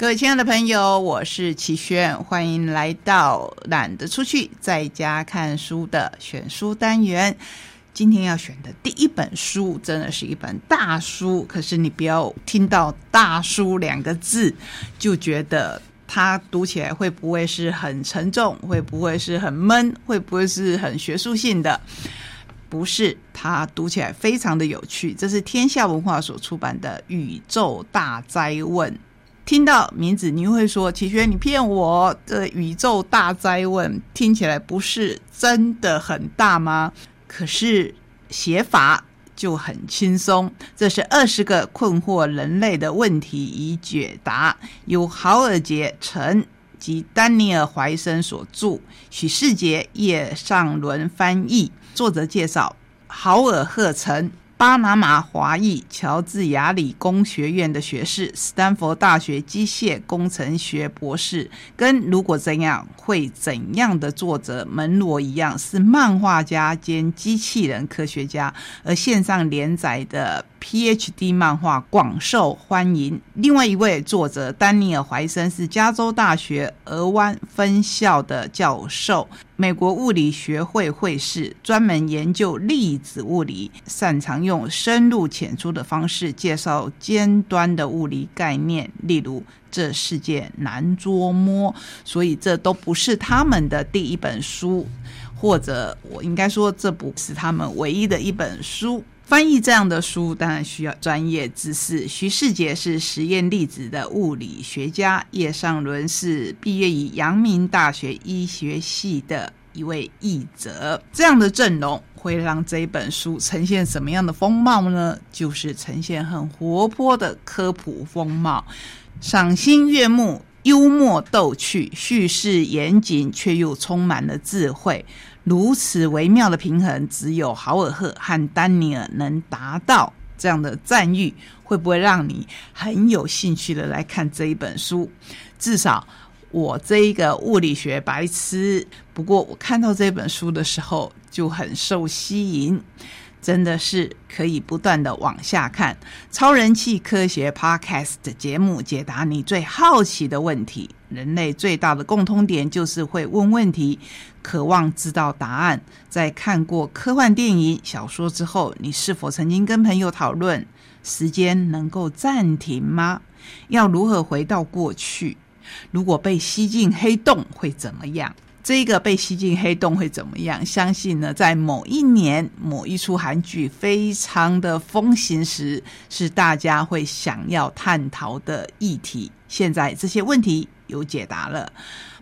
各位亲爱的朋友，我是齐轩，欢迎来到懒得出去，在家看书的选书单元。今天要选的第一本书，真的是一本大书。可是你不要听到“大书”两个字，就觉得它读起来会不会是很沉重？会不会是很闷？会不会是很学术性的？不是，它读起来非常的有趣。这是天下文化所出版的《宇宙大灾问》。听到名字，你会说：“齐轩，你骗我！这宇宙大灾问听起来不是真的很大吗？”可是写法就很轻松。这是二十个困惑人类的问题已解答，由豪尔杰陈及丹尼尔怀森所著，许世杰、叶尚伦翻译。作者介绍：豪尔赫陈。巴拿马华裔，乔治亚理工学院的学士，斯坦福大学机械工程学博士，跟如果怎样会怎样的作者门罗一样，是漫画家兼机器人科学家，而线上连载的。Ph.D. 漫画广受欢迎。另外一位作者丹尼尔·怀森是加州大学俄湾分校的教授，美国物理学会会士，专门研究粒子物理，擅长用深入浅出的方式介绍尖端的物理概念，例如这世界难捉摸。所以这都不是他们的第一本书，或者我应该说这不是他们唯一的一本书。翻译这样的书当然需要专业知识。徐世杰是实验粒子的物理学家，叶尚伦是毕业于阳明大学医学系的一位译者。这样的阵容会让这一本书呈现什么样的风貌呢？就是呈现很活泼的科普风貌，赏心悦目、幽默逗趣，叙事严谨却又充满了智慧。如此微妙的平衡，只有豪尔赫和丹尼尔能达到。这样的赞誉会不会让你很有兴趣的来看这一本书？至少我这一个物理学白痴，不过我看到这本书的时候就很受吸引。真的是可以不断的往下看，超人气科学 Podcast 节目解答你最好奇的问题。人类最大的共通点就是会问问题，渴望知道答案。在看过科幻电影、小说之后，你是否曾经跟朋友讨论：时间能够暂停吗？要如何回到过去？如果被吸进黑洞会怎么样？这个被吸进黑洞会怎么样？相信呢，在某一年某一出韩剧非常的风行时，是大家会想要探讨的议题。现在这些问题有解答了。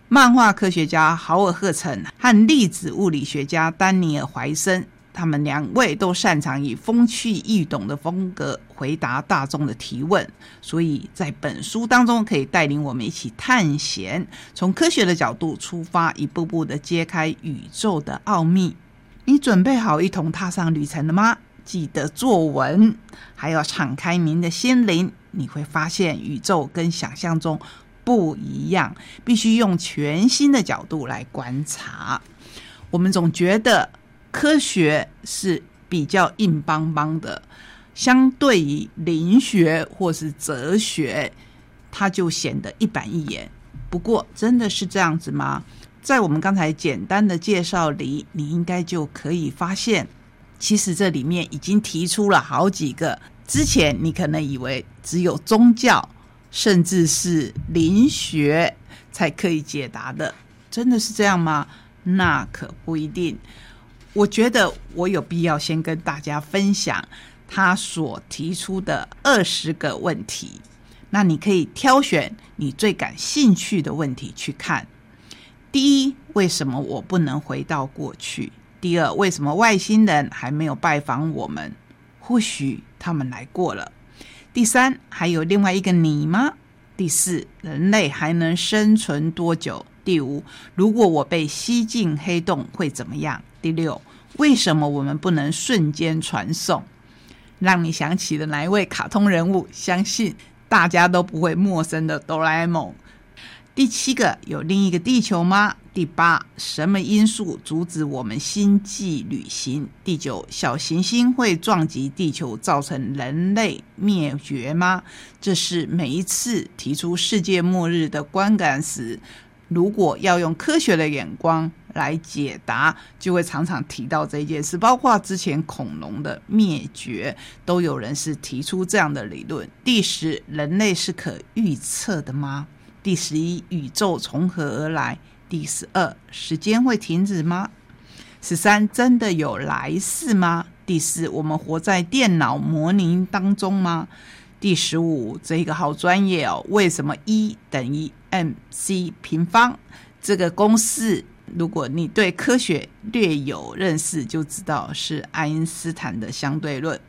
漫画科学家豪尔赫城和粒子物理学家丹尼尔怀森。他们两位都擅长以风趣易懂的风格回答大众的提问，所以在本书当中可以带领我们一起探险，从科学的角度出发，一步步的揭开宇宙的奥秘。你准备好一同踏上旅程了吗？记得作文，还要敞开您的心灵。你会发现宇宙跟想象中不一样，必须用全新的角度来观察。我们总觉得。科学是比较硬邦邦的，相对于灵学或是哲学，它就显得一板一眼。不过，真的是这样子吗？在我们刚才简单的介绍里，你应该就可以发现，其实这里面已经提出了好几个之前你可能以为只有宗教甚至是灵学才可以解答的，真的是这样吗？那可不一定。我觉得我有必要先跟大家分享他所提出的二十个问题，那你可以挑选你最感兴趣的问题去看。第一，为什么我不能回到过去？第二，为什么外星人还没有拜访我们？或许他们来过了。第三，还有另外一个你吗？第四，人类还能生存多久？第五，如果我被吸进黑洞会怎么样？第六。为什么我们不能瞬间传送？让你想起的哪一位卡通人物？相信大家都不会陌生的哆啦 A 梦。第七个有另一个地球吗？第八，什么因素阻止我们星际旅行？第九，小行星会撞击地球，造成人类灭绝吗？这是每一次提出世界末日的观感时，如果要用科学的眼光来解答，就会常常提到这件事。包括之前恐龙的灭绝，都有人是提出这样的理论。第十，人类是可预测的吗？第十一，宇宙从何而来？第十二，时间会停止吗？十三，真的有来世吗？第四，我们活在电脑模拟当中吗？第十五，这个好专业哦。为什么一等于 mc 平方？这个公式，如果你对科学略有认识，就知道是爱因斯坦的相对论。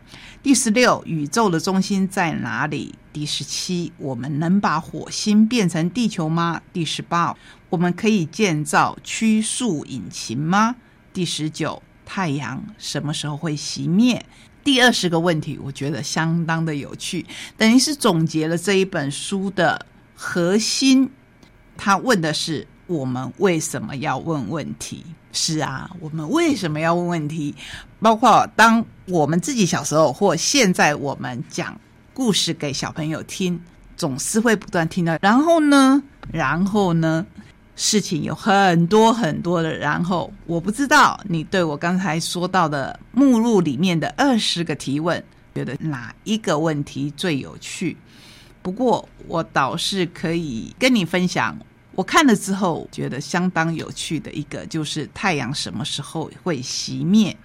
第十六，宇宙的中心在哪里？第十七，我们能把火星变成地球吗？第十八，我们可以建造曲速引擎吗？第十九，太阳什么时候会熄灭？第二十个问题，我觉得相当的有趣，等于是总结了这一本书的核心。他问的是我们为什么要问问题？是啊，我们为什么要问问题？包括当我们自己小时候，或现在我们讲故事给小朋友听，总是会不断听到。然后呢？然后呢？事情有很多很多的。然后我不知道你对我刚才说到的目录里面的二十个提问，觉得哪一个问题最有趣？不过我倒是可以跟你分享。我看了之后觉得相当有趣的一个，就是太阳什么时候会熄灭？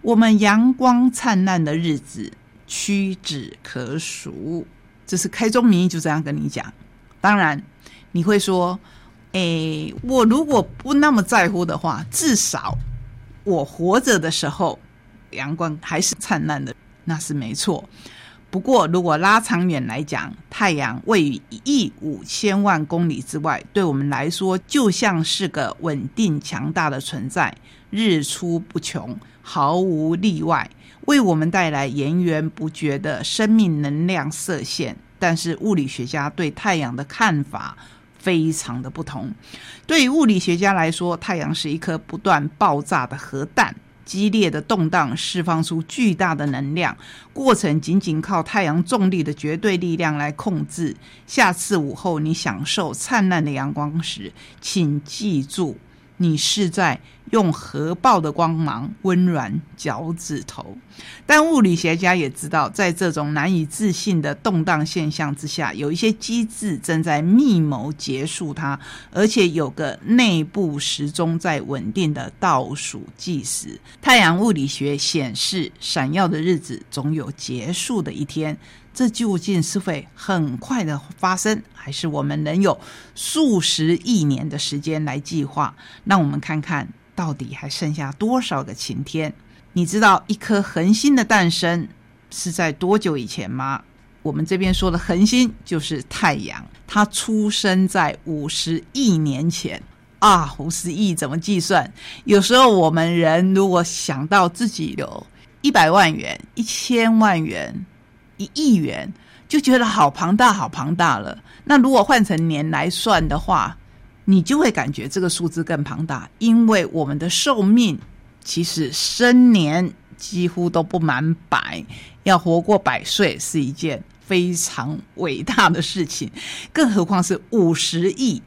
我们阳光灿烂的日子屈指可数。这是开宗明义就这样跟你讲。当然你会说：“诶，我如果不那么在乎的话，至少我活着的时候阳光还是灿烂的，那是没错。”不过，如果拉长远来讲，太阳位于一亿五千万公里之外，对我们来说就像是个稳定强大的存在，日出不穷，毫无例外，为我们带来源源不绝的生命能量射线。但是，物理学家对太阳的看法非常的不同。对于物理学家来说，太阳是一颗不断爆炸的核弹。激烈的动荡释放出巨大的能量，过程仅仅靠太阳重力的绝对力量来控制。下次午后你享受灿烂的阳光时，请记住。你是在用核爆的光芒温暖脚趾头，但物理学家也知道，在这种难以置信的动荡现象之下，有一些机制正在密谋结束它，而且有个内部时钟在稳定的倒数计时。太阳物理学显示，闪耀的日子总有结束的一天。这究竟是会很快的发生，还是我们能有数十亿年的时间来计划？让我们看看到底还剩下多少个晴天？你知道一颗恒星的诞生是在多久以前吗？我们这边说的恒星就是太阳，它出生在五十亿年前啊！五十亿怎么计算？有时候我们人如果想到自己有一百万元、一千万元。一亿元就觉得好庞大，好庞大了。那如果换成年来算的话，你就会感觉这个数字更庞大，因为我们的寿命其实生年几乎都不满百，要活过百岁是一件非常伟大的事情，更何况是五十亿。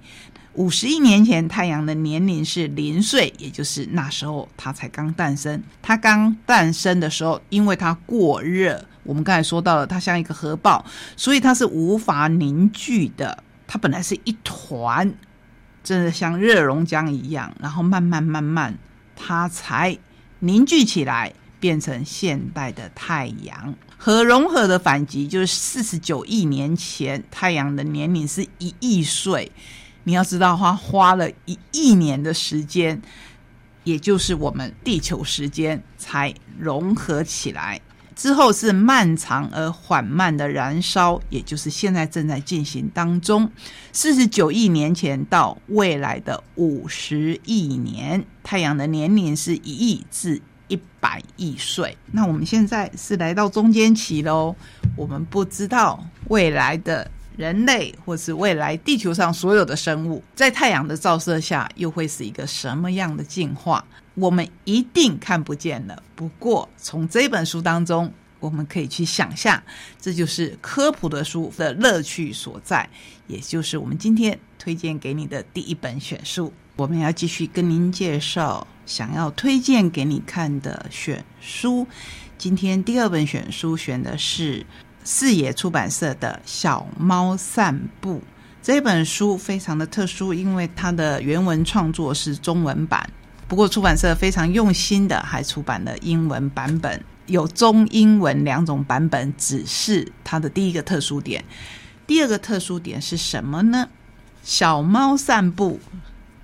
五十亿年前，太阳的年龄是零岁，也就是那时候它才刚诞生。它刚诞生的时候，因为它过热。我们刚才说到了，它像一个核爆，所以它是无法凝聚的。它本来是一团，真的像热熔浆一样，然后慢慢慢慢，它才凝聚起来，变成现代的太阳。核融合的反击就是四十九亿年前，太阳的年龄是一亿岁。你要知道，它花了一亿年的时间，也就是我们地球时间，才融合起来。之后是漫长而缓慢的燃烧，也就是现在正在进行当中。四十九亿年前到未来的五十亿年，太阳的年龄是一亿至一百亿岁。那我们现在是来到中间期喽，我们不知道未来的人类或是未来地球上所有的生物，在太阳的照射下又会是一个什么样的进化？我们一定看不见了。不过从这本书当中，我们可以去想象，这就是科普的书的乐趣所在，也就是我们今天推荐给你的第一本选书。我们要继续跟您介绍想要推荐给你看的选书。今天第二本选书选的是四野出版社的《小猫散步》这本书，非常的特殊，因为它的原文创作是中文版，不过出版社非常用心的，还出版了英文版本。有中英文两种版本，只是它的第一个特殊点。第二个特殊点是什么呢？小猫散步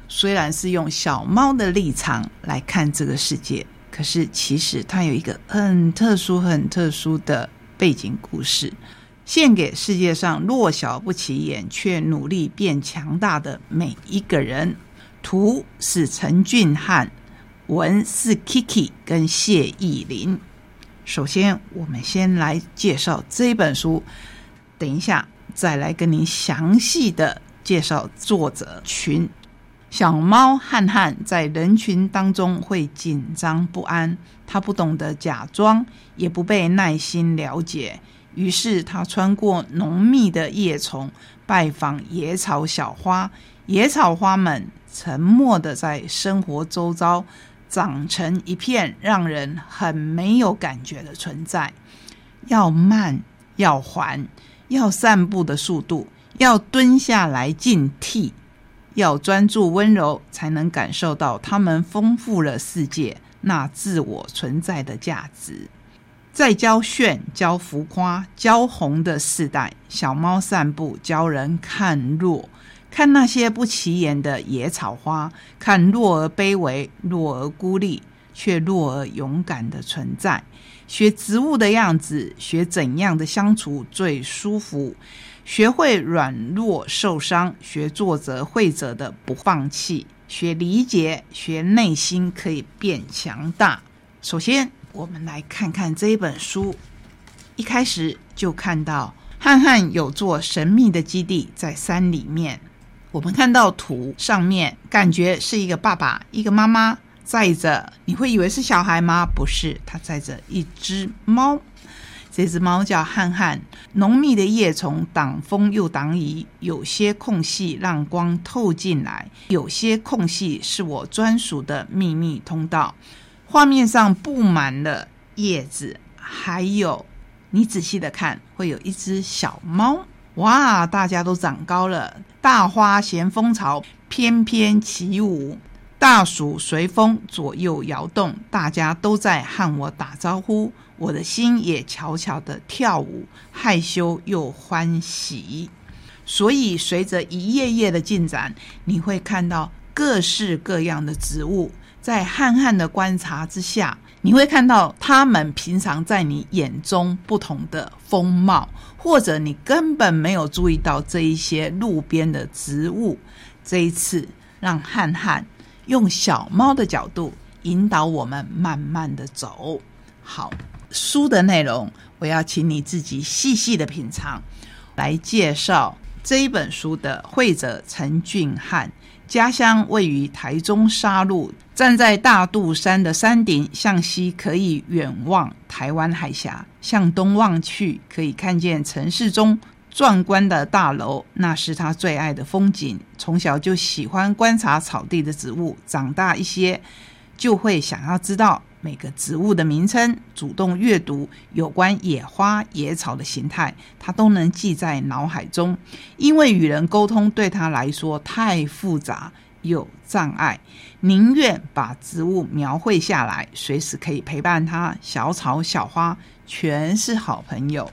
虽然是用小猫的立场来看这个世界，可是其实它有一个很特殊、很特殊的背景故事，献给世界上弱小不起眼却努力变强大的每一个人。图是陈俊翰，文是 Kiki 跟谢意林。首先，我们先来介绍这本书，等一下再来跟您详细的介绍作者群。小猫汉汉在人群当中会紧张不安，他不懂得假装，也不被耐心了解，于是他穿过浓密的叶丛，拜访野草小花。野草花们沉默的在生活周遭。长成一片让人很没有感觉的存在，要慢，要缓，要散步的速度，要蹲下来静替，要专注温柔，才能感受到他们丰富了世界那自我存在的价值。在教炫、教浮夸、教红的时代，小猫散步教人看弱。看那些不起眼的野草花，看弱而卑微、弱而孤立却弱而勇敢的存在。学植物的样子，学怎样的相处最舒服，学会软弱受伤，学作者会者的不放弃，学理解，学内心可以变强大。首先，我们来看看这一本书，一开始就看到汉汉有座神秘的基地在山里面。我们看到图上面，感觉是一个爸爸、一个妈妈载着，你会以为是小孩吗？不是，他载着一只猫。这只猫叫汉汉。浓密的叶丛挡风又挡雨，有些空隙让光透进来，有些空隙是我专属的秘密通道。画面上布满了叶子，还有你仔细的看，会有一只小猫。哇！大家都长高了，大花衔风潮翩翩起舞，大树随风左右摇动，大家都在和我打招呼，我的心也悄悄的跳舞，害羞又欢喜。所以，随着一页页的进展，你会看到各式各样的植物，在汉汉的观察之下。你会看到他们平常在你眼中不同的风貌，或者你根本没有注意到这一些路边的植物。这一次，让汉汉用小猫的角度引导我们慢慢的走。好，书的内容我要请你自己细细的品尝。来介绍这一本书的绘者陈俊汉。家乡位于台中沙鹿，站在大肚山的山顶，向西可以远望台湾海峡，向东望去可以看见城市中壮观的大楼，那是他最爱的风景。从小就喜欢观察草地的植物，长大一些就会想要知道。每个植物的名称，主动阅读有关野花野草的形态，他都能记在脑海中。因为与人沟通对他来说太复杂有障碍，宁愿把植物描绘下来，随时可以陪伴他。小草小花全是好朋友。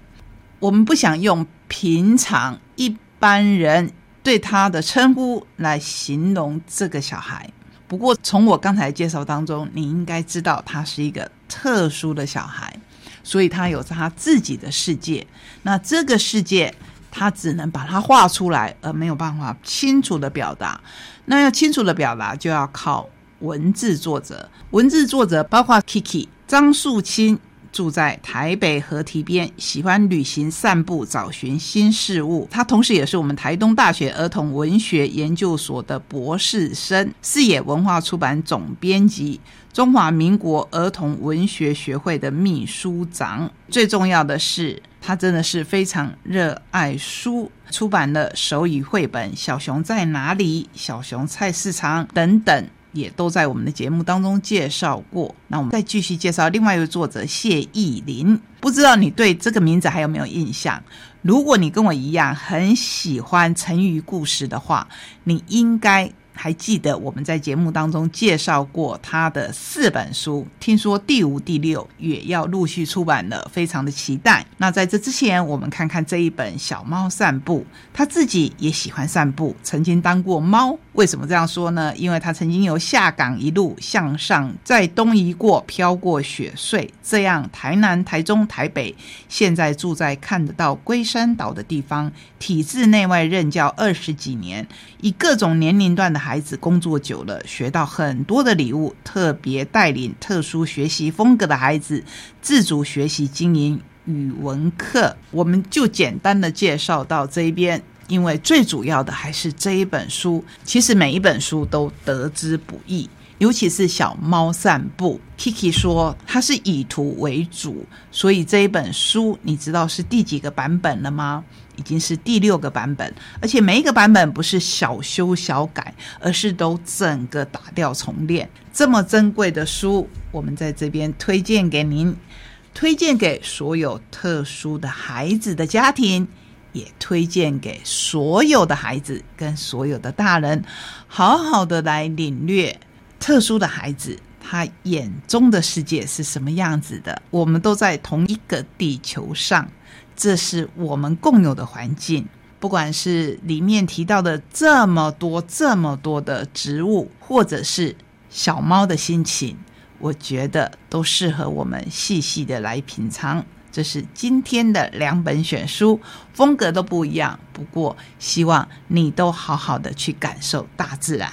我们不想用平常一般人对他的称呼来形容这个小孩。不过，从我刚才介绍当中，你应该知道他是一个特殊的小孩，所以他有着他自己的世界。那这个世界，他只能把它画出来，而没有办法清楚的表达。那要清楚的表达，就要靠文字作者。文字作者包括 Kiki、张树清、住在台北河堤边，喜欢旅行散步，找寻新事物。他同时也是我们台东大学儿童文学研究所的博士生，视野文化出版总编辑，中华民国儿童文学学会的秘书长。最重要的是，他真的是非常热爱书，出版了手语绘本《小熊在哪里》《小熊菜市场》等等。也都在我们的节目当中介绍过。那我们再继续介绍另外一位作者谢意林，不知道你对这个名字还有没有印象？如果你跟我一样很喜欢成语故事的话，你应该。还记得我们在节目当中介绍过他的四本书，听说第五、第六也要陆续出版了，非常的期待。那在这之前，我们看看这一本《小猫散步》，他自己也喜欢散步，曾经当过猫。为什么这样说呢？因为他曾经由下岗一路向上，在东移过，飘过雪穗，这样台南、台中、台北，现在住在看得到龟山岛的地方，体制内外任教二十几年，以各种年龄段的孩。孩子工作久了，学到很多的礼物，特别带领特殊学习风格的孩子自主学习经营语文课。我们就简单的介绍到这一边，因为最主要的还是这一本书。其实每一本书都得之不易，尤其是小猫散步。Kiki 说它是以图为主，所以这一本书你知道是第几个版本了吗？已经是第六个版本，而且每一个版本不是小修小改，而是都整个打掉重练。这么珍贵的书，我们在这边推荐给您，推荐给所有特殊的孩子的家庭，也推荐给所有的孩子跟所有的大人，好好的来领略特殊的孩子他眼中的世界是什么样子的。我们都在同一个地球上。这是我们共有的环境，不管是里面提到的这么多、这么多的植物，或者是小猫的心情，我觉得都适合我们细细的来品尝。这是今天的两本选书，风格都不一样，不过希望你都好好的去感受大自然。